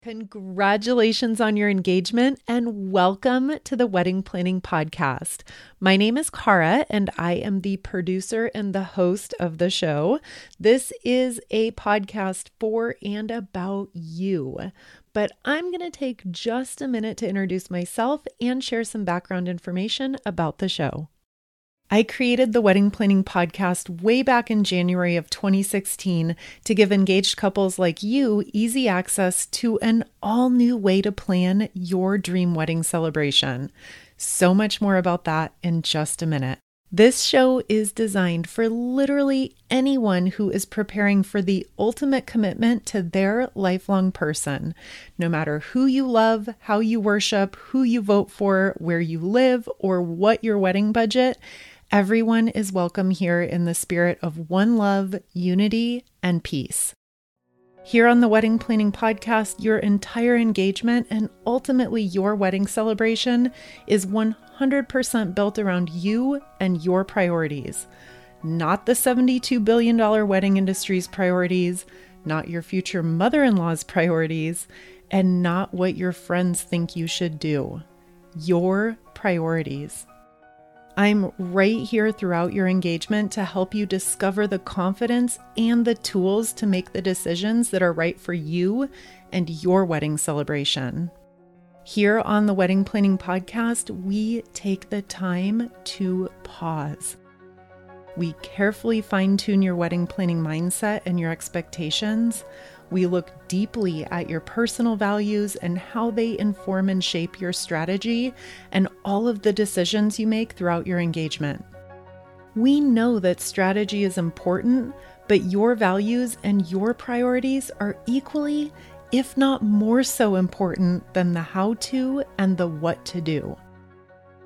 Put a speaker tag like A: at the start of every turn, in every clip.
A: Congratulations on your engagement and welcome to the Wedding Planning Podcast. My name is Kara and I am the producer and the host of the show. This is a podcast for and about you. But I'm going to take just a minute to introduce myself and share some background information about the show. I created the Wedding Planning Podcast way back in January of 2016 to give engaged couples like you easy access to an all new way to plan your dream wedding celebration. So much more about that in just a minute. This show is designed for literally anyone who is preparing for the ultimate commitment to their lifelong person. No matter who you love, how you worship, who you vote for, where you live, or what your wedding budget, Everyone is welcome here in the spirit of one love, unity, and peace. Here on the Wedding Planning Podcast, your entire engagement and ultimately your wedding celebration is 100% built around you and your priorities, not the $72 billion wedding industry's priorities, not your future mother in law's priorities, and not what your friends think you should do. Your priorities. I'm right here throughout your engagement to help you discover the confidence and the tools to make the decisions that are right for you and your wedding celebration. Here on the Wedding Planning Podcast, we take the time to pause. We carefully fine tune your wedding planning mindset and your expectations. We look deeply at your personal values and how they inform and shape your strategy and all of the decisions you make throughout your engagement. We know that strategy is important, but your values and your priorities are equally, if not more so important than the how to and the what to do.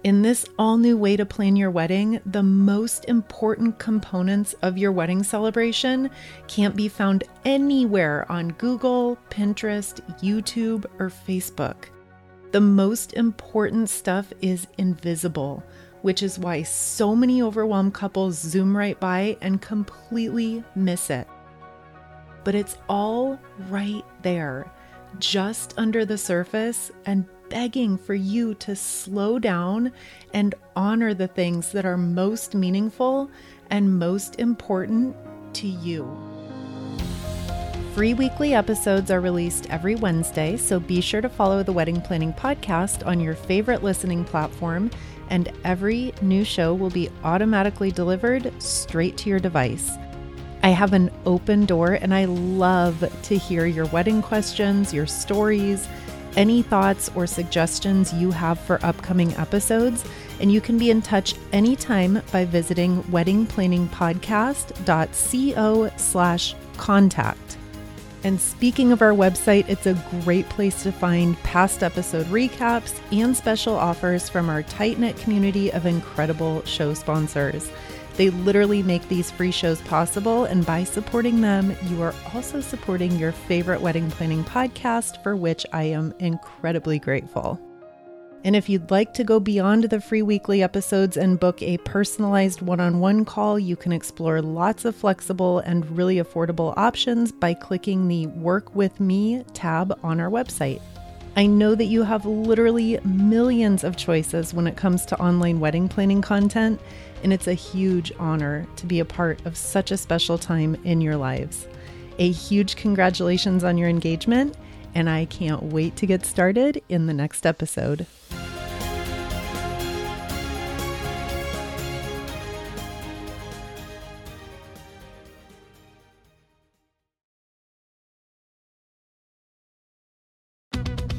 A: In this all new way to plan your wedding, the most important components of your wedding celebration can't be found anywhere on Google, Pinterest, YouTube, or Facebook. The most important stuff is invisible, which is why so many overwhelmed couples zoom right by and completely miss it. But it's all right there, just under the surface and begging for you to slow down and honor the things that are most meaningful and most important to you. Free weekly episodes are released every Wednesday, so be sure to follow the Wedding Planning Podcast on your favorite listening platform, and every new show will be automatically delivered straight to your device. I have an open door, and I love to hear your wedding questions, your stories any thoughts or suggestions you have for upcoming episodes, and you can be in touch anytime by visiting weddingplanningpodcast.co slash contact. And speaking of our website, it's a great place to find past episode recaps and special offers from our tight knit community of incredible show sponsors. They literally make these free shows possible, and by supporting them, you are also supporting your favorite wedding planning podcast, for which I am incredibly grateful. And if you'd like to go beyond the free weekly episodes and book a personalized one on one call, you can explore lots of flexible and really affordable options by clicking the Work With Me tab on our website. I know that you have literally millions of choices when it comes to online wedding planning content, and it's a huge honor to be a part of such a special time in your lives. A huge congratulations on your engagement, and I can't wait to get started in the next episode.